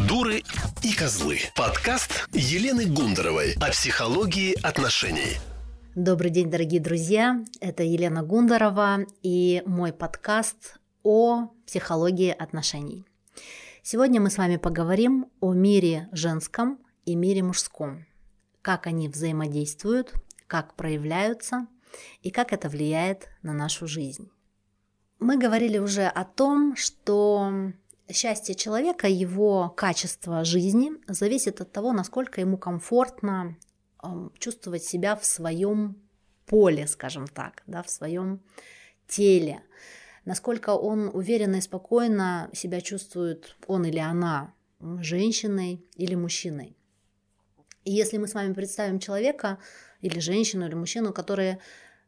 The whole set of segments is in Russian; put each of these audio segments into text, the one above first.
Дуры и козлы. Подкаст Елены Гундаровой о психологии отношений. Добрый день, дорогие друзья. Это Елена Гундарова и мой подкаст о психологии отношений. Сегодня мы с вами поговорим о мире женском и мире мужском. Как они взаимодействуют, как проявляются и как это влияет на нашу жизнь. Мы говорили уже о том, что счастье человека, его качество жизни зависит от того, насколько ему комфортно чувствовать себя в своем поле, скажем так, да, в своем теле, насколько он уверенно и спокойно себя чувствует, он или она, женщиной или мужчиной. И если мы с вами представим человека или женщину или мужчину, которые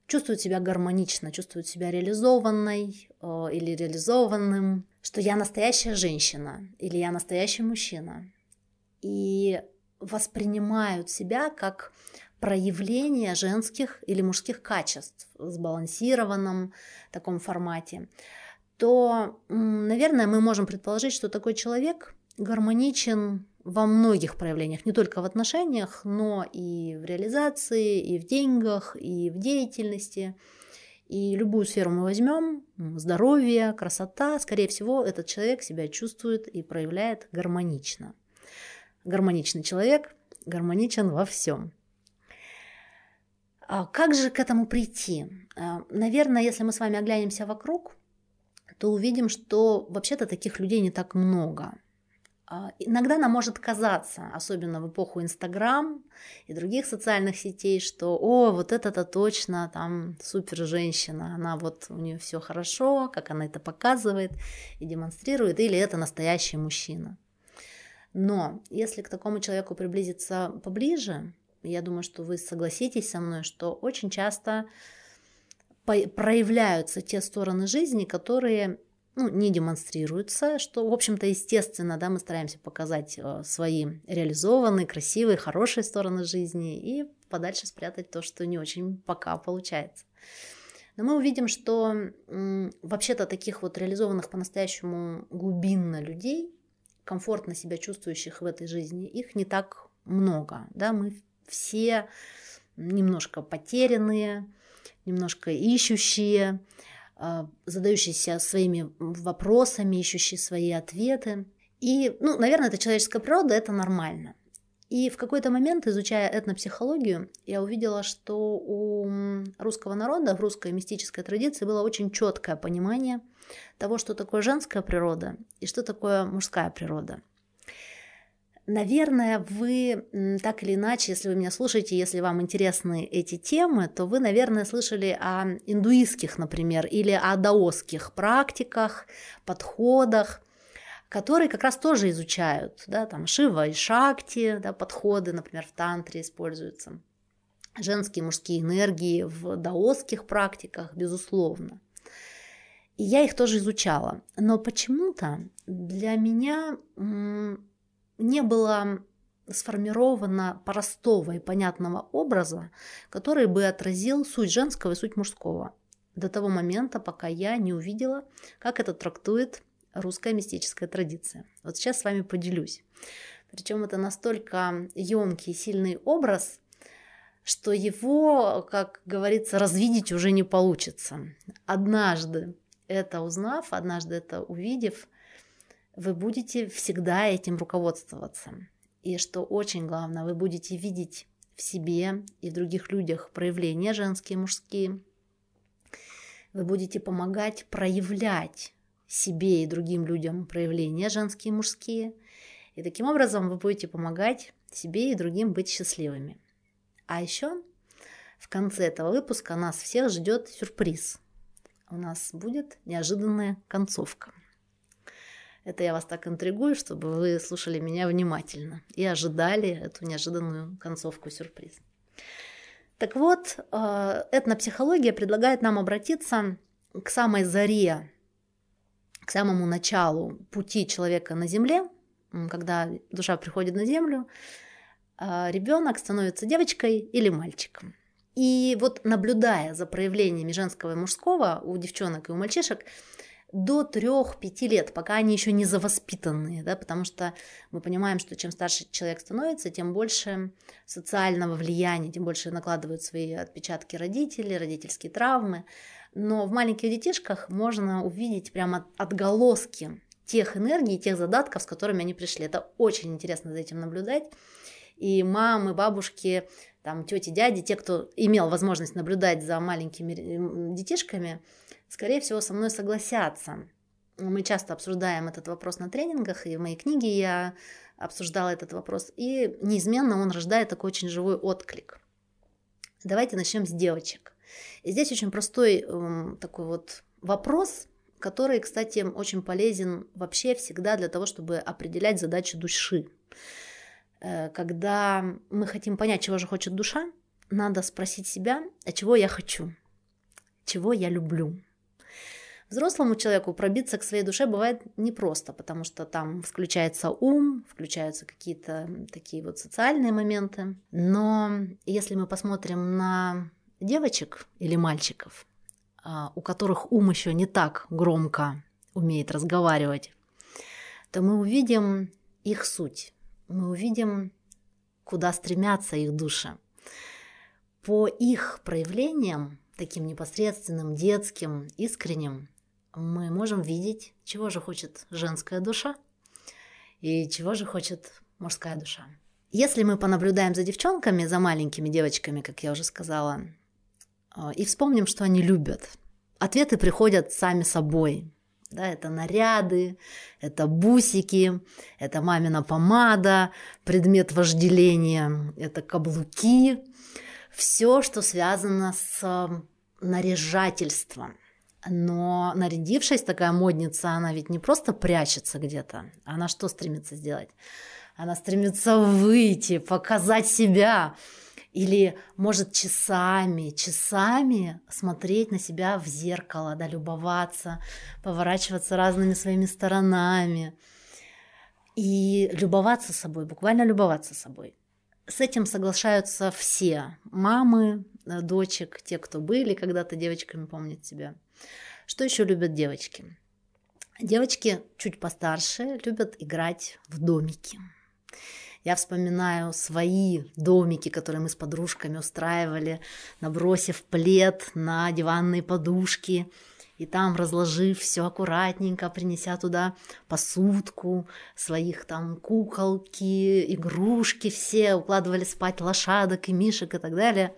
чувствуют себя гармонично, чувствуют себя реализованной э, или реализованным, что я настоящая женщина или я настоящий мужчина. И воспринимают себя как проявление женских или мужских качеств в сбалансированном таком формате, то, наверное, мы можем предположить, что такой человек гармоничен во многих проявлениях, не только в отношениях, но и в реализации, и в деньгах, и в деятельности – и любую сферу мы возьмем, здоровье, красота, скорее всего, этот человек себя чувствует и проявляет гармонично. Гармоничный человек гармоничен во всем. А как же к этому прийти? А, наверное, если мы с вами оглянемся вокруг, то увидим, что вообще-то таких людей не так много. А, иногда нам может казаться, особенно в эпоху Инстаграм и других социальных сетей, что о, вот это-то точно там супер женщина, она вот у нее все хорошо, как она это показывает и демонстрирует, или это настоящий мужчина. Но если к такому человеку приблизиться поближе, я думаю, что вы согласитесь со мной, что очень часто проявляются те стороны жизни, которые ну, не демонстрируется, что, в общем-то, естественно, да, мы стараемся показать э, свои реализованные, красивые, хорошие стороны жизни и подальше спрятать то, что не очень пока получается. Но мы увидим, что вообще-то таких вот реализованных по-настоящему глубинно людей, комфортно себя чувствующих в этой жизни, их не так много. Да? Мы все немножко потерянные, немножко ищущие, задающийся своими вопросами, ищущий свои ответы. И, ну, наверное, это человеческая природа, это нормально. И в какой-то момент, изучая этнопсихологию, я увидела, что у русского народа, в русской мистической традиции было очень четкое понимание того, что такое женская природа и что такое мужская природа – Наверное, вы так или иначе, если вы меня слушаете, если вам интересны эти темы, то вы, наверное, слышали о индуистских, например, или о даосских практиках, подходах, которые как раз тоже изучают, да, там Шива и Шакти, да, подходы, например, в тантре используются, женские мужские энергии в даосских практиках, безусловно. И я их тоже изучала. Но почему-то для меня не было сформировано простого и понятного образа, который бы отразил суть женского и суть мужского. До того момента, пока я не увидела, как это трактует русская мистическая традиция. Вот сейчас с вами поделюсь. Причем это настолько емкий и сильный образ, что его, как говорится, развидеть уже не получится. Однажды это узнав, однажды это увидев, вы будете всегда этим руководствоваться. И что очень главное, вы будете видеть в себе и в других людях проявления женские мужские. Вы будете помогать проявлять себе и другим людям проявления женские и мужские. И таким образом вы будете помогать себе и другим быть счастливыми. А еще в конце этого выпуска нас всех ждет сюрприз. У нас будет неожиданная концовка. Это я вас так интригую, чтобы вы слушали меня внимательно и ожидали эту неожиданную концовку сюрприз. Так вот, э, этнопсихология предлагает нам обратиться к самой заре, к самому началу пути человека на Земле, когда душа приходит на Землю, э, ребенок становится девочкой или мальчиком. И вот наблюдая за проявлениями женского и мужского у девчонок и у мальчишек, до 3-5 лет, пока они еще не завоспитанные, да, потому что мы понимаем, что чем старше человек становится, тем больше социального влияния, тем больше накладывают свои отпечатки родители, родительские травмы. Но в маленьких детишках можно увидеть прямо отголоски тех энергий, тех задатков, с которыми они пришли. Это очень интересно за этим наблюдать. И мамы, бабушки, там, тети, дяди, те, кто имел возможность наблюдать за маленькими детишками, скорее всего, со мной согласятся. Мы часто обсуждаем этот вопрос на тренингах, и в моей книге я обсуждала этот вопрос, и неизменно он рождает такой очень живой отклик. Давайте начнем с девочек. И здесь очень простой э, такой вот вопрос, который, кстати, очень полезен вообще всегда для того, чтобы определять задачу души. Э, когда мы хотим понять, чего же хочет душа, надо спросить себя, а чего я хочу, чего я люблю. Взрослому человеку пробиться к своей душе бывает непросто, потому что там включается ум, включаются какие-то такие вот социальные моменты. Но если мы посмотрим на девочек или мальчиков, а, у которых ум еще не так громко умеет разговаривать, то мы увидим их суть, мы увидим, куда стремятся их души. По их проявлениям, таким непосредственным, детским, искренним, мы можем видеть, чего же хочет женская душа и чего же хочет мужская душа. Если мы понаблюдаем за девчонками, за маленькими девочками, как я уже сказала, а, и вспомним, что они любят. Ответы приходят сами собой. Да, это наряды, это бусики, это мамина помада, предмет вожделения, это каблуки. Все, что связано с наряжательством. Но нарядившись, такая модница, она ведь не просто прячется где-то. Она что стремится сделать? Она стремится выйти, показать себя, или может часами, часами смотреть на себя в зеркало, да, любоваться, поворачиваться разными своими сторонами. И любоваться собой, буквально любоваться собой. С этим соглашаются все мамы, э, дочек, те, кто были когда-то девочками, помнят себя. Что еще любят девочки? Девочки чуть постарше любят играть в домики. Я вспоминаю свои домики, которые мы с подружками устраивали, набросив плед на диванные подушки, и там, разложив все аккуратненько, принеся туда посудку, своих там куколки, игрушки все, укладывали спать лошадок и мишек и так далее.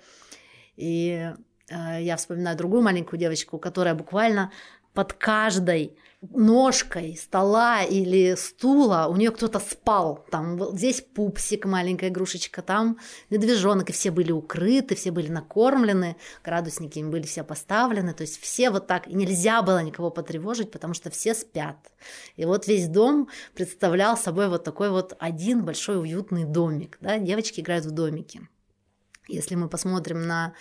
И я вспоминаю другую маленькую девочку, которая буквально под каждой ножкой стола или стула у нее кто-то спал. Там вот здесь пупсик, маленькая игрушечка, там медвежонок, и все были укрыты, все были накормлены, градусники им были все поставлены, то есть все вот так, и нельзя было никого потревожить, потому что все спят. И вот весь дом представлял собой вот такой вот один большой уютный домик, да, девочки играют в домики. Если мы посмотрим на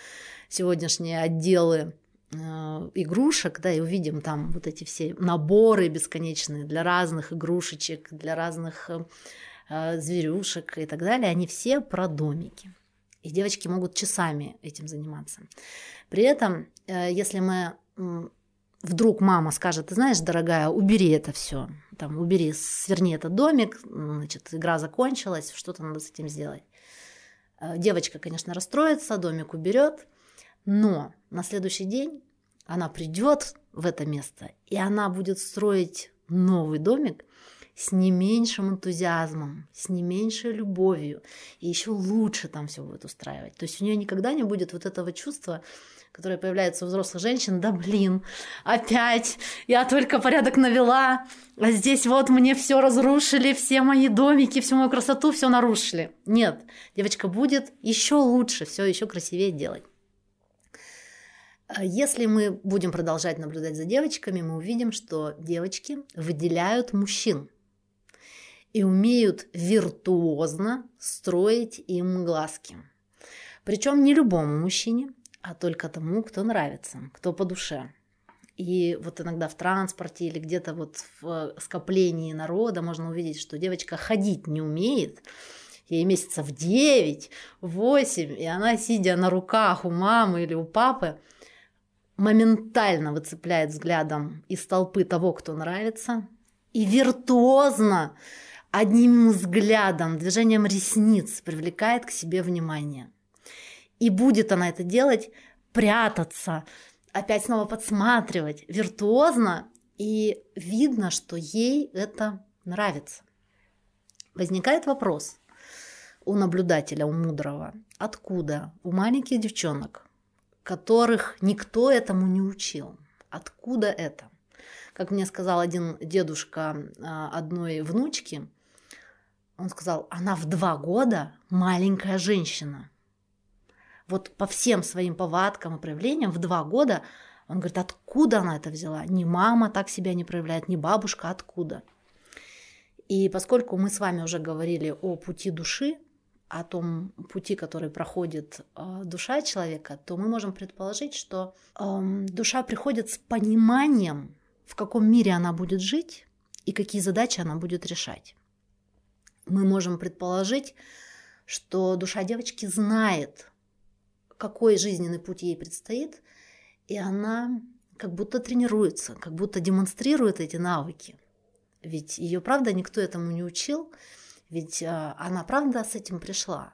сегодняшние отделы Э, игрушек, да, и увидим там вот эти все наборы бесконечные для разных игрушечек, для разных э, зверюшек и так далее, они все про домики. И девочки могут часами этим заниматься. При этом, э, если мы вдруг мама скажет, ты знаешь, дорогая, убери это все, там, убери, сверни этот домик, значит, игра закончилась, что-то надо с этим сделать. Девочка, конечно, расстроится, домик уберет, но на следующий день она придет в это место, и она будет строить новый домик с не меньшим энтузиазмом, с не меньшей любовью, и еще лучше там все будет устраивать. То есть у нее никогда не будет вот этого чувства, которое появляется у взрослых женщин, да блин, опять я только порядок навела, а здесь вот мне все разрушили, все мои домики, всю мою красоту, все нарушили. Нет, девочка будет еще лучше, все еще красивее делать. Если мы будем продолжать наблюдать за девочками, мы увидим, что девочки выделяют мужчин и умеют виртуозно строить им глазки. Причем не любому мужчине, а только тому, кто нравится, кто по душе. И вот иногда в транспорте или где-то вот в скоплении народа можно увидеть, что девочка ходить не умеет, ей месяцев 9, 8, и она, сидя на руках у мамы или у папы, моментально выцепляет взглядом из толпы того, кто нравится, и виртуозно одним взглядом, движением ресниц привлекает к себе внимание. И будет она это делать, прятаться, опять снова подсматривать, виртуозно, и видно, что ей это нравится. Возникает вопрос у наблюдателя, у мудрого, откуда у маленьких девчонок, которых никто этому не учил, откуда это? Как мне сказал один дедушка а, одной внучки, он сказал, она в два года маленькая женщина. Вот по всем своим повадкам и проявлениям в два года он говорит, откуда она это взяла? Ни мама так себя не проявляет, ни бабушка, откуда? И поскольку мы с вами уже говорили о пути души, о том пути, который проходит э, душа человека, то мы можем предположить, что э, душа приходит с пониманием, в каком мире она будет жить и какие задачи она будет решать. Мы можем предположить, что душа девочки знает, какой жизненный путь ей предстоит, и она как будто тренируется, как будто демонстрирует эти навыки – ведь ее, правда, никто этому не учил, ведь а, она, правда, с этим пришла.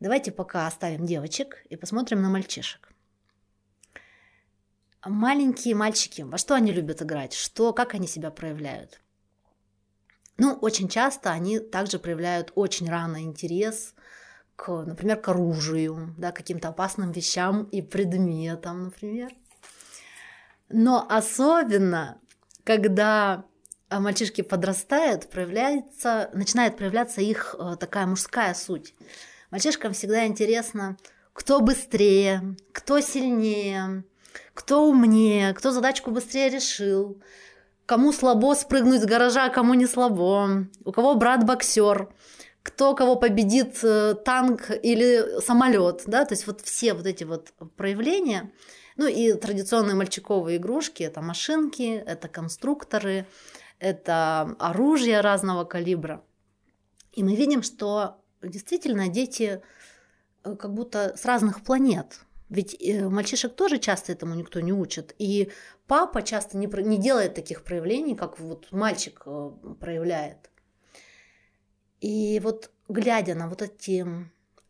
Давайте пока оставим девочек и посмотрим на мальчишек. Маленькие мальчики, во что они любят играть, что, как они себя проявляют? Ну, очень часто они также проявляют очень рано интерес к, например, к оружию, да, каким-то опасным вещам и предметам, например. Но особенно когда а, мальчишки подрастают, проявляется, начинает проявляться их э, такая мужская суть. Мальчишкам всегда интересно, кто быстрее, кто сильнее, кто умнее, кто задачку быстрее решил, кому слабо спрыгнуть с гаража, а кому не слабо, у кого брат боксер, кто кого победит, э, танк или самолет, да, то есть вот все вот эти вот проявления – ну и традиционные мальчиковые игрушки – это машинки, это конструкторы, это оружие разного калибра. И мы видим, что действительно дети э, как будто с разных планет. Ведь э, мальчишек тоже часто этому никто не учит. И папа часто не, не делает таких проявлений, как вот мальчик проявляет. И вот глядя на вот эти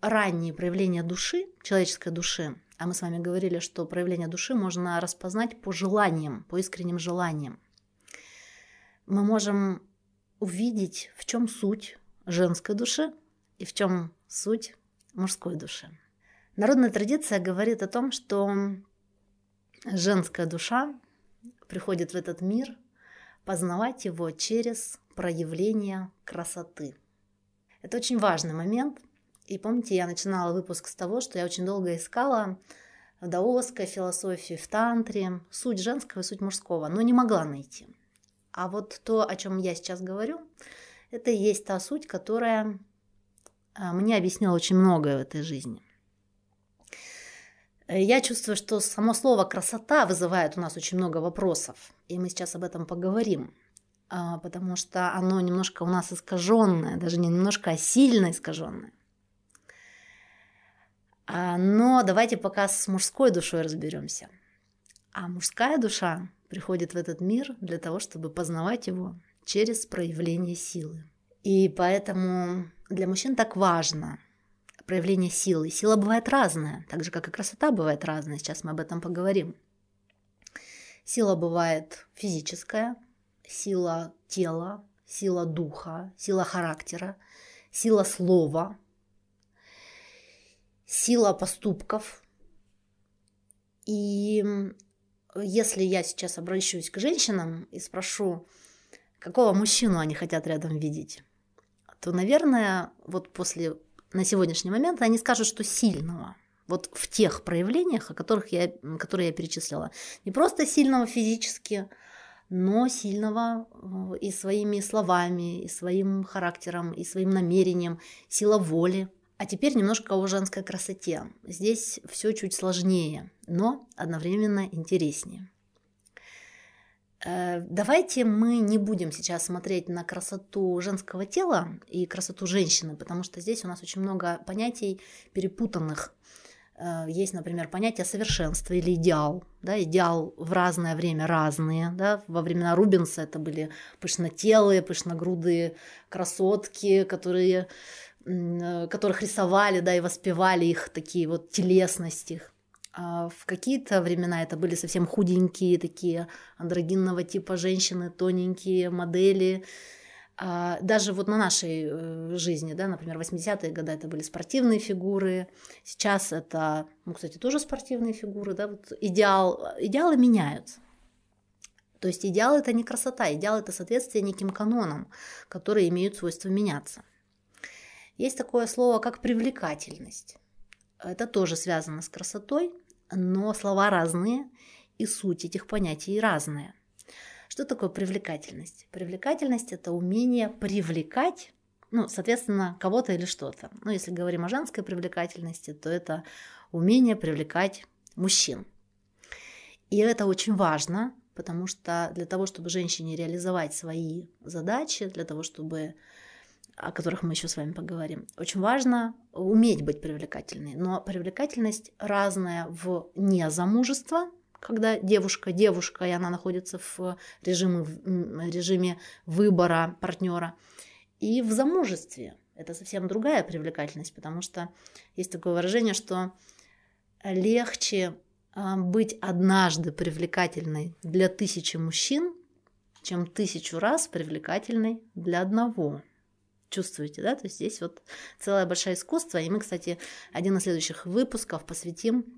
ранние проявления души, человеческой души, а мы с вами говорили, что проявление души можно распознать по желаниям, по искренним желаниям. Мы можем увидеть, в чем суть женской души и в чем суть мужской души. Народная традиция говорит о том, что женская душа приходит в этот мир познавать его через проявление красоты. Это очень важный момент, и помните, я начинала выпуск с того, что я очень долго искала в даосской философии, в тантре, суть женского и суть мужского, но не могла найти. А вот то, о чем я сейчас говорю, это и есть та суть, которая а, мне объяснила очень многое в этой жизни. Я чувствую, что само слово «красота» вызывает у нас очень много вопросов, и мы сейчас об этом поговорим, потому что оно немножко у нас искаженное, даже не немножко, а сильно искаженное. А, но давайте пока с мужской душой разберемся. А мужская душа приходит в этот мир для того, чтобы познавать его через проявление силы. И поэтому для мужчин так важно проявление силы. Сила бывает разная, так же, как и красота бывает разная. Сейчас мы об этом поговорим. Сила бывает физическая, сила тела, сила духа, сила характера, сила слова – сила поступков. И если я сейчас обращусь к женщинам и спрошу, какого мужчину они хотят рядом видеть, то, наверное, вот после на сегодняшний момент они скажут, что сильного. Вот в тех проявлениях, о которых я, которые я перечислила. Не просто сильного физически, но сильного э, и своими словами, и своим характером, и своим намерением, сила воли – а теперь немножко о женской красоте. Здесь все чуть сложнее, но одновременно интереснее. Э, давайте мы не будем сейчас смотреть на красоту женского тела и красоту женщины, потому что здесь у нас очень много понятий перепутанных. Э, есть, например, понятие совершенства или идеал. Да, идеал в разное время разные. Да. Во времена Рубинса это были пышнотелые, пышногрудые красотки, которые, э, которых рисовали да, и воспевали их такие вот телесности. А в какие-то времена это были совсем худенькие, такие андрогинного типа женщины, тоненькие модели, даже вот на нашей э, жизни, да, например, 80-е годы это были спортивные фигуры, сейчас это, ну, кстати, тоже спортивные фигуры, да, вот идеал, идеалы меняются. То есть идеал это не красота, идеал это соответствие неким канонам, которые имеют свойство меняться. Есть такое слово, как привлекательность. Это тоже связано с красотой, но слова разные, и суть этих понятий разная. Что такое привлекательность? Привлекательность – это умение привлекать, ну, соответственно, кого-то или что-то. Ну, если говорим о женской привлекательности, то это умение привлекать мужчин. И это очень важно, потому что для того, чтобы женщине реализовать свои задачи, для того, чтобы о которых мы еще с вами поговорим. Очень важно уметь быть привлекательной, но привлекательность разная в незамужество, когда девушка девушка, и она находится в режиме, режиме выбора партнера, и в замужестве. Это совсем другая привлекательность, потому что есть такое выражение, что легче а, быть однажды привлекательной для тысячи мужчин, чем тысячу раз привлекательной для одного. Чувствуете, да? То есть здесь вот целое большое искусство. И мы, кстати, один из следующих выпусков посвятим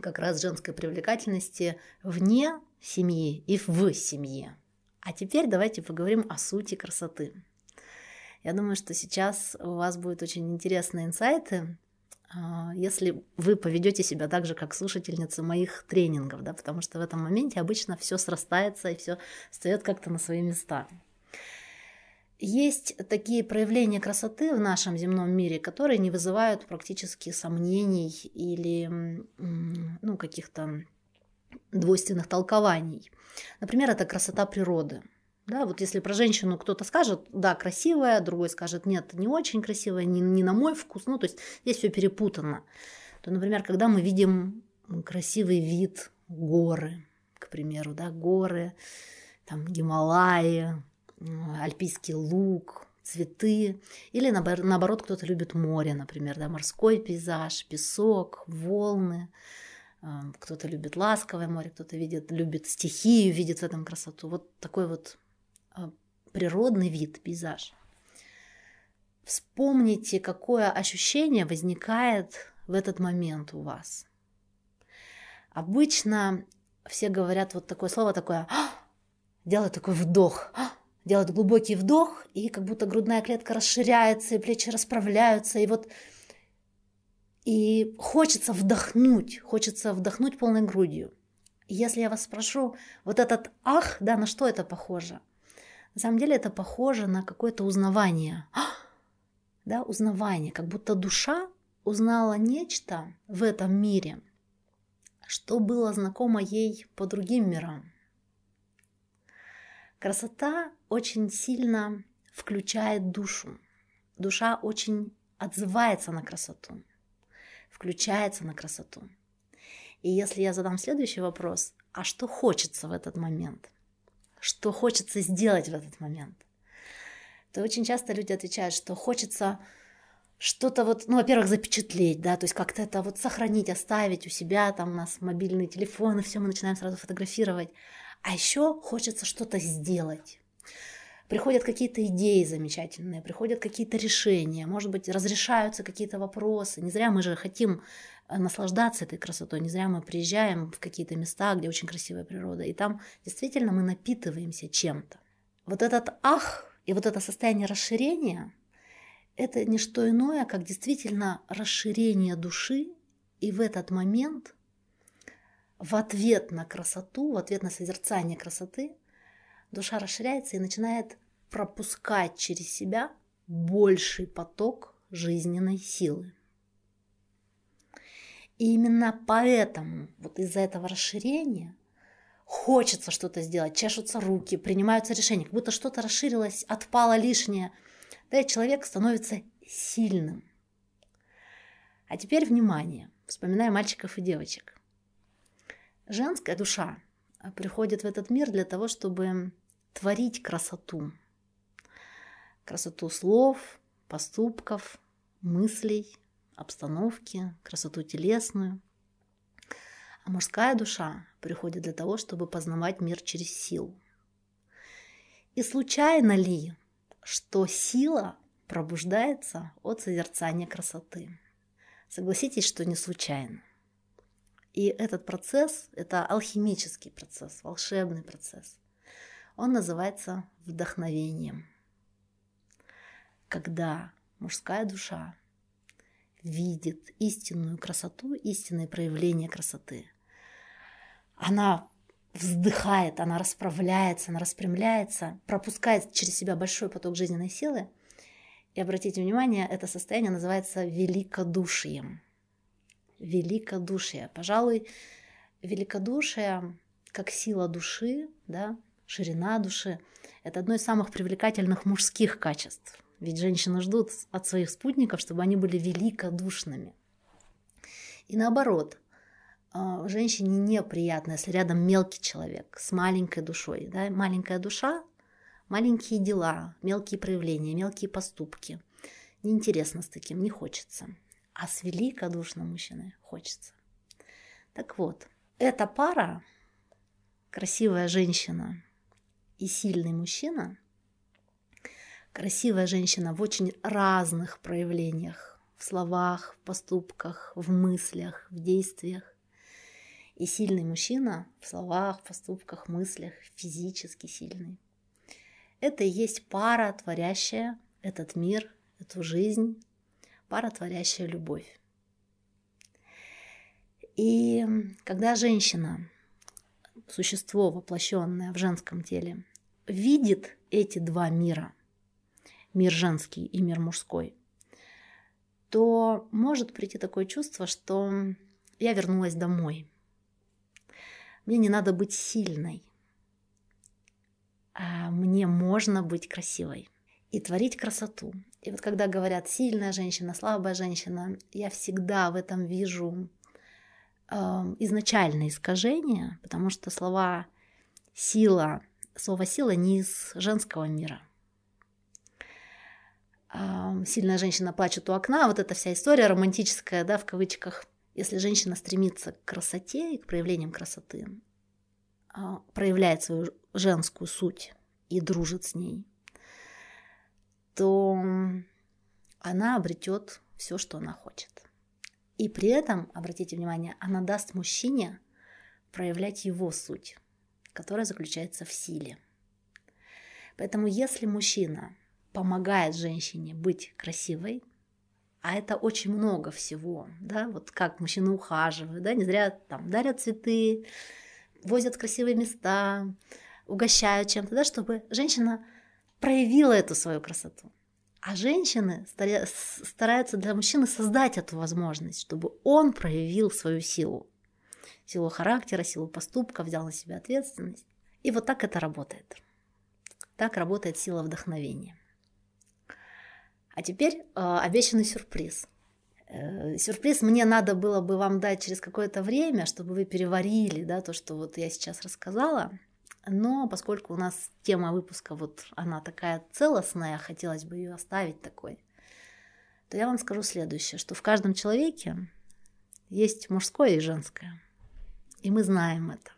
как раз женской привлекательности вне семьи и в семье. А теперь давайте поговорим о сути красоты. Я думаю, что сейчас у вас будут очень интересные инсайты, а, если вы поведете себя так же, как слушательницы моих тренингов, да, потому что в этом моменте обычно все срастается и все встает как-то на свои места. Есть такие проявления красоты в нашем земном мире, которые не вызывают практически сомнений или ну, каких-то двойственных толкований. Например, это красота природы. Да, вот если про женщину кто-то скажет, да, красивая, другой скажет, нет, не очень красивая, не, не на мой вкус, ну, то есть здесь все перепутано. То, например, когда мы видим красивый вид горы, к примеру, да, горы, там Гималаи, альпийский луг, цветы. Или наоборот, кто-то любит море, например, да, морской пейзаж, песок, волны. А, кто-то любит ласковое море, кто-то видит, любит стихию, видит в этом красоту. Вот такой вот а, природный вид, пейзаж. Вспомните, какое ощущение возникает в этот момент у вас. Обычно все говорят вот такое слово такое, «А!» делают такой вдох, делает глубокий вдох, и как будто грудная клетка расширяется, и плечи расправляются, и вот и хочется вдохнуть, хочется вдохнуть полной грудью. если я вас спрошу, вот этот ах, да, на что это похоже? На самом деле это похоже на какое-то узнавание. Да, узнавание, как будто душа узнала нечто в этом мире, что было знакомо ей по другим мирам. Красота очень сильно включает душу. Душа очень отзывается на красоту, включается на красоту. И если я задам следующий вопрос, а что хочется в этот момент? Что хочется сделать в этот момент? То очень часто люди отвечают, что хочется что-то вот, ну, во-первых, запечатлеть, да, то есть как-то это вот сохранить, оставить у себя, там у нас мобильные телефоны, все мы начинаем сразу фотографировать. А еще хочется что-то сделать. Приходят какие-то идеи замечательные, приходят какие-то решения, может быть, разрешаются какие-то вопросы. Не зря мы же хотим э, наслаждаться этой красотой, не зря мы приезжаем в какие-то места, где очень красивая природа, и там действительно мы напитываемся чем-то. Вот этот ах и вот это состояние расширения – это не что иное, как действительно расширение души, и в этот момент в ответ на красоту, в ответ на созерцание красоты, душа расширяется и начинает пропускать через себя больший поток жизненной силы. И именно поэтому, вот из-за этого расширения, хочется что-то сделать, чешутся руки, принимаются решения, как будто что-то расширилось, отпало лишнее. Да, и человек становится сильным. А теперь внимание – Вспоминая мальчиков и девочек. Женская душа приходит в этот мир для того, чтобы творить красоту. Красоту слов, поступков, мыслей, обстановки, красоту телесную. А мужская душа приходит для того, чтобы познавать мир через силу. И случайно ли, что сила пробуждается от созерцания красоты? Согласитесь, что не случайно. И этот процесс – это алхимический процесс, волшебный процесс. Он называется вдохновением. Когда мужская душа видит истинную красоту, истинное проявление красоты, она вздыхает, она расправляется, она распрямляется, пропускает через себя большой поток жизненной силы. И обратите внимание, это состояние называется великодушием. Великодушие. Пожалуй, великодушие как сила души, да, ширина души, это одно из самых привлекательных мужских качеств. Ведь женщины ждут от своих спутников, чтобы они были великодушными. И наоборот, а, женщине неприятно, если рядом мелкий человек с маленькой душой. Да? Маленькая душа, маленькие дела, мелкие проявления, мелкие поступки. Неинтересно с таким, не хочется. А с великодушным мужчиной хочется. Так вот, эта пара, красивая женщина и сильный мужчина, красивая женщина в очень разных проявлениях, в словах, в поступках, в мыслях, в действиях, и сильный мужчина в словах, поступках, мыслях, физически сильный. Это и есть пара, творящая этот мир, эту жизнь, пара, творящая любовь. И когда женщина, существо, воплощенное в женском теле, видит эти два мира, мир женский и мир мужской, то может прийти такое чувство, что я вернулась домой – мне не надо быть сильной. А мне можно быть красивой и творить красоту. И вот когда говорят сильная женщина, слабая женщина, я всегда в этом вижу э, изначальное искажение, потому что слова сила, слово сила не из женского мира. Э, сильная женщина плачет у окна, вот эта вся история романтическая, да, в кавычках – если женщина стремится к красоте и к проявлениям красоты, а, проявляет свою женскую суть и дружит с ней, то она обретет все, что она хочет. И при этом, обратите внимание, она даст мужчине проявлять его суть, которая заключается в силе. Поэтому если мужчина помогает женщине быть красивой, а это очень много всего, да, вот как мужчины ухаживают, да, не зря там дарят цветы, возят красивые места, угощают чем-то, да, чтобы женщина проявила эту свою красоту. А женщины стараются для мужчины создать эту возможность, чтобы он проявил свою силу. Силу характера, силу поступка, взял на себя ответственность. И вот так это работает. Так работает сила вдохновения. А теперь э, обещанный сюрприз. Э, сюрприз мне надо было бы вам дать через какое-то время, чтобы вы переварили да, то, что вот я сейчас рассказала. Но поскольку у нас тема выпуска вот она такая целостная, хотелось бы ее оставить такой, то я вам скажу следующее, что в каждом человеке есть мужское и женское. И мы знаем это.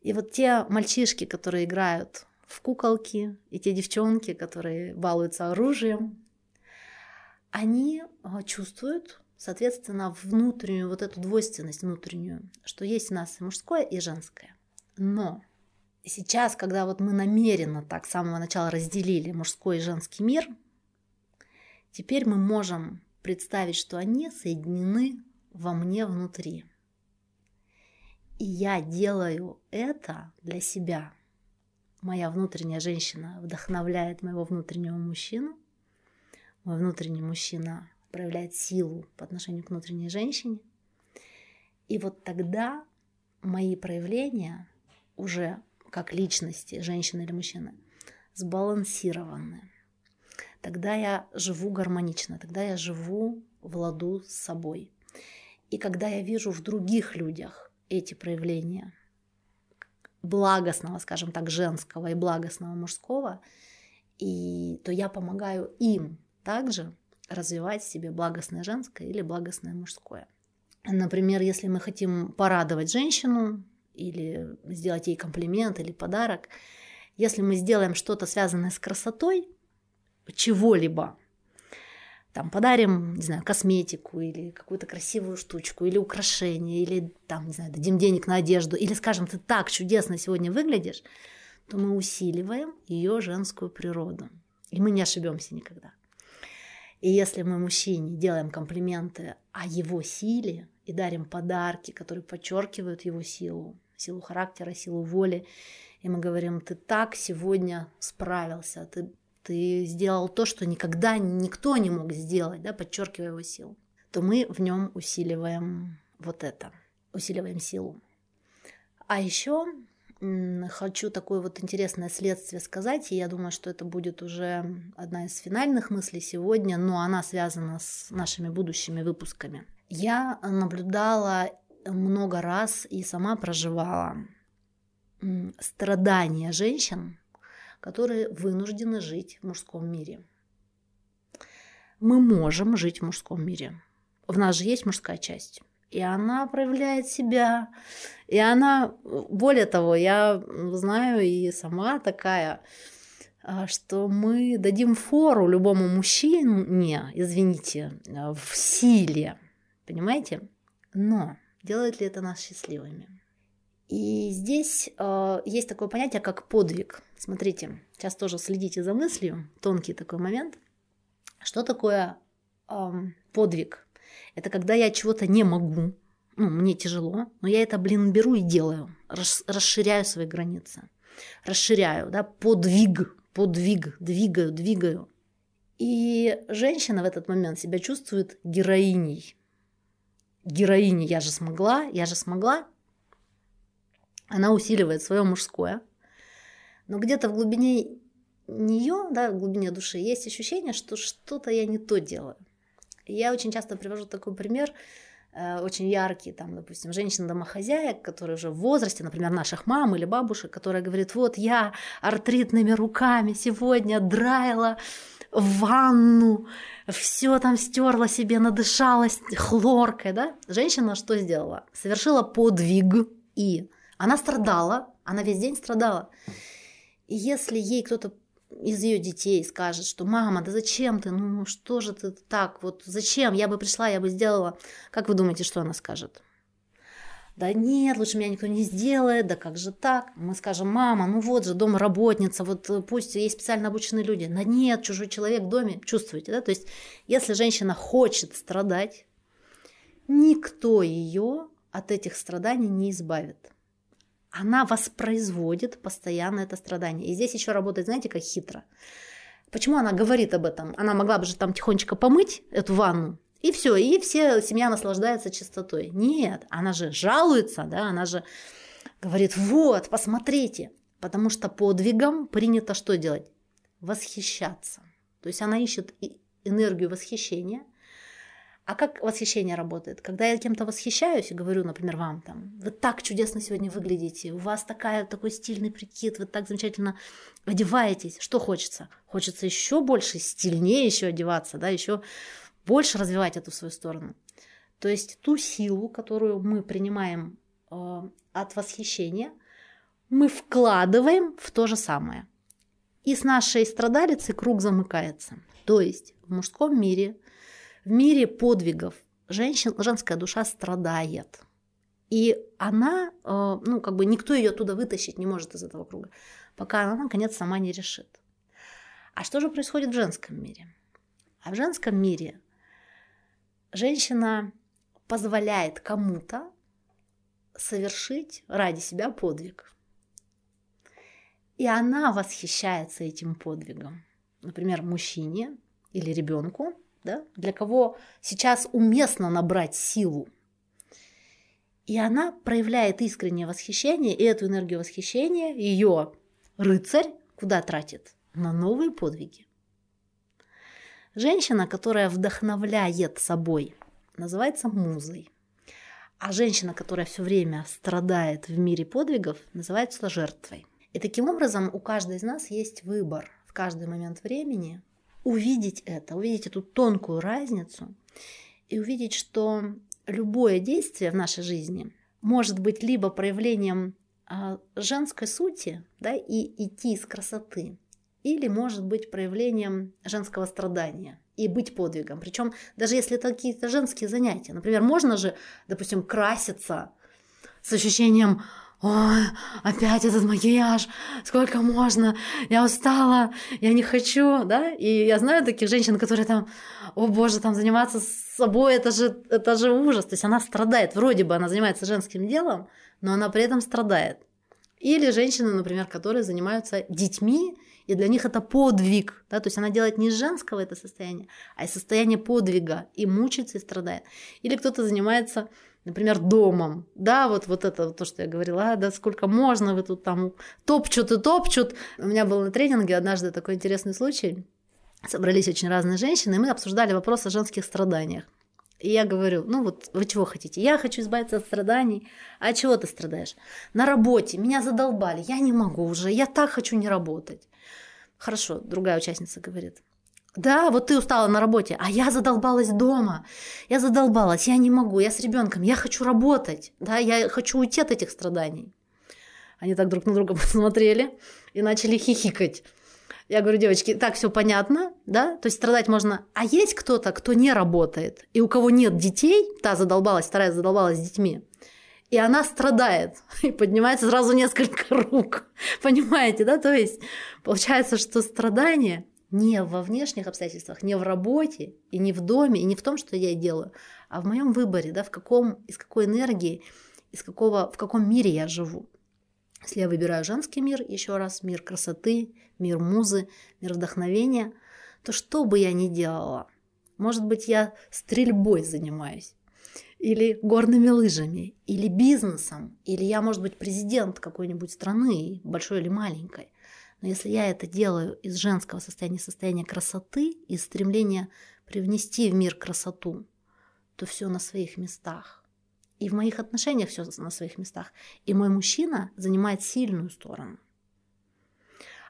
И вот те мальчишки, которые играют в куколки, и те девчонки, которые балуются оружием, они а, чувствуют, соответственно, внутреннюю вот эту двойственность внутреннюю, что есть у нас и мужское, и женское. Но сейчас, когда вот мы намеренно так с самого начала разделили мужской и женский мир, теперь мы можем представить, что они соединены во мне внутри. И я делаю это для себя – моя внутренняя женщина вдохновляет моего внутреннего мужчину, мой внутренний мужчина проявляет силу по отношению к внутренней женщине. И вот тогда мои проявления уже как личности, женщины или мужчины, сбалансированы. Тогда я живу гармонично, тогда я живу в ладу с собой. И когда я вижу в других людях эти проявления благостного, скажем так, женского и благостного мужского, и, то я помогаю им также развивать себе благостное женское или благостное мужское. Например, если мы хотим порадовать женщину или сделать ей комплимент или подарок, если мы сделаем что-то связанное с красотой чего-либо, там подарим, не знаю, косметику или какую-то красивую штучку, или украшение, или там, не знаю, дадим денег на одежду, или скажем, ты так чудесно сегодня выглядишь, то мы усиливаем ее женскую природу. И мы не ошибемся никогда. И если мы мужчине делаем комплименты о его силе и дарим подарки, которые подчеркивают его силу, силу характера, силу воли, и мы говорим, ты так сегодня справился, ты ты сделал то, что никогда никто не мог сделать, да, подчеркивая его силу, то мы в нем усиливаем вот это, усиливаем силу. А еще хочу такое вот интересное следствие сказать, и я думаю, что это будет уже одна из финальных мыслей сегодня, но она связана с нашими будущими выпусками. Я наблюдала много раз и сама проживала страдания женщин, которые вынуждены жить в мужском мире. Мы можем жить в мужском мире. В нас же есть мужская часть. И она проявляет себя. И она, более того, я знаю и сама такая, а, что мы дадим фору любому мужчине, извините, в силе. Понимаете? Но делает ли это нас счастливыми? И здесь э, есть такое понятие, как подвиг. Смотрите, сейчас тоже следите за мыслью, тонкий такой момент. Что такое э, подвиг? Это когда я чего-то не могу, ну, мне тяжело, но я это, блин, беру и делаю, рас, расширяю свои границы, расширяю, да, подвиг, подвиг, двигаю, двигаю. И женщина в этот момент себя чувствует героиней. Героиней я же смогла, я же смогла, она усиливает свое мужское, но где-то в глубине нее, да, в глубине души есть ощущение, что что-то я не то делаю. Я очень часто привожу такой пример, очень яркий, там, допустим, женщина-домохозяек, которая уже в возрасте, например, наших мам или бабушек, которая говорит, вот я артритными руками сегодня драила ванну, все там стерла себе, надышалась хлоркой, да? Женщина что сделала? Совершила подвиг и она страдала, она весь день страдала. И если ей кто-то из ее детей скажет, что мама, да зачем ты, ну что же ты так, вот зачем, я бы пришла, я бы сделала, как вы думаете, что она скажет? Да нет, лучше меня никто не сделает, да как же так? Мы скажем, мама, ну вот же дома работница, вот пусть есть специально обученные люди. Да нет, чужой человек в доме, чувствуете, да? То есть, если женщина хочет страдать, никто ее от этих страданий не избавит она воспроизводит постоянно это страдание. И здесь еще работает, знаете, как хитро. Почему она говорит об этом? Она могла бы же там тихонечко помыть эту ванну, и все, и все, семья наслаждается чистотой. Нет, она же жалуется, да, она же говорит, вот, посмотрите. Потому что подвигом принято что делать? Восхищаться. То есть она ищет энергию восхищения – а как восхищение работает? Когда я кем-то восхищаюсь и говорю, например, вам там, вы так чудесно сегодня выглядите, у вас такая, такой стильный прикид, вы так замечательно одеваетесь, что хочется? Хочется еще больше, стильнее еще одеваться, да, еще больше развивать эту свою сторону. То есть ту силу, которую мы принимаем э, от восхищения, мы вкладываем в то же самое. И с нашей страдалицей круг замыкается. То есть в мужском мире – в мире подвигов женщин, женская душа страдает. И она, э, ну, как бы никто ее оттуда вытащить не может из этого круга, пока она, наконец, сама не решит. А что же происходит в женском мире? А в женском мире женщина позволяет кому-то совершить ради себя подвиг. И она восхищается этим подвигом. Например, мужчине или ребенку да, для кого сейчас уместно набрать силу. И она проявляет искреннее восхищение, и эту энергию восхищения ее рыцарь куда тратит? На новые подвиги. Женщина, которая вдохновляет собой, называется музой. А женщина, которая все время страдает в мире подвигов, называется жертвой. И таким образом у каждой из нас есть выбор в каждый момент времени увидеть это, увидеть эту тонкую разницу и увидеть, что любое действие в нашей жизни может быть либо проявлением а, женской сути да, и идти из красоты, или может быть проявлением женского страдания и быть подвигом. Причем даже если это какие-то женские занятия. Например, можно же, допустим, краситься с ощущением ой, опять этот макияж, сколько можно, я устала, я не хочу, да, и я знаю таких женщин, которые там, о боже, там заниматься собой, это же, это же ужас, то есть она страдает, вроде бы она занимается женским делом, но она при этом страдает. Или женщины, например, которые занимаются детьми, и для них это подвиг, да, то есть она делает не женского это состояние, а из состояния подвига, и мучается, и страдает. Или кто-то занимается например, домом, да, вот, вот это то, что я говорила, а, да, сколько можно, вы тут там топчут и топчут. У меня был на тренинге однажды такой интересный случай. Собрались очень разные женщины, и мы обсуждали вопрос о женских страданиях. И я говорю, ну вот вы чего хотите? Я хочу избавиться от страданий. А чего ты страдаешь? На работе. Меня задолбали. Я не могу уже. Я так хочу не работать. Хорошо, другая участница говорит. Да, вот ты устала на работе, а я задолбалась дома. Я задолбалась, я не могу, я с ребенком, я хочу работать, да, я хочу уйти от этих страданий. Они так друг на друга посмотрели и начали хихикать. Я говорю, девочки, так все понятно, да? То есть страдать можно. А есть кто-то, кто не работает, и у кого нет детей, та задолбалась, вторая задолбалась с детьми, и она страдает, и поднимается сразу несколько рук. Понимаете, да? То есть получается, что страдание не во внешних обстоятельствах, не в работе, и не в доме, и не в том, что я делаю, а в моем выборе, да, в каком, из какой энергии, из какого, в каком мире я живу. Если я выбираю женский мир, еще раз, мир красоты, мир музы, мир вдохновения, то что бы я ни делала, может быть, я стрельбой занимаюсь, или горными лыжами, или бизнесом, или я, может быть, президент какой-нибудь страны, большой или маленькой. Но если я это делаю из женского состояния, состояния красоты, из стремления привнести в мир красоту, то все на своих местах. И в моих отношениях все на своих местах. И мой мужчина занимает сильную сторону.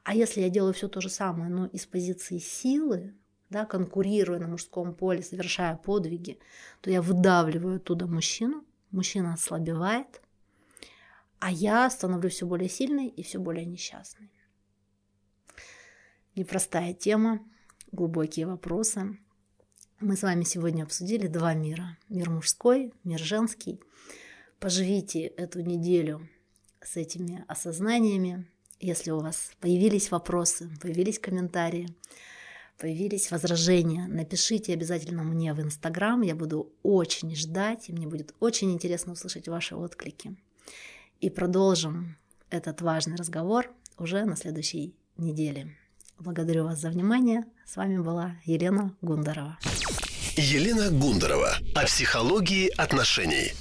А если я делаю все то же самое, но из позиции силы, да, конкурируя на мужском поле, совершая подвиги, то я выдавливаю оттуда мужчину, мужчина ослабевает, а я становлюсь все более сильной и все более несчастной. Непростая тема, глубокие вопросы. Мы с вами сегодня обсудили два мира. Мир мужской, мир женский. Поживите эту неделю с этими осознаниями. Если у вас появились вопросы, появились комментарии, появились возражения, напишите обязательно мне в Инстаграм. Я буду очень ждать, и мне будет очень интересно услышать ваши отклики. И продолжим этот важный разговор уже на следующей неделе. Благодарю вас за внимание. С вами была Елена Гундарова. Елена Гундарова о психологии отношений.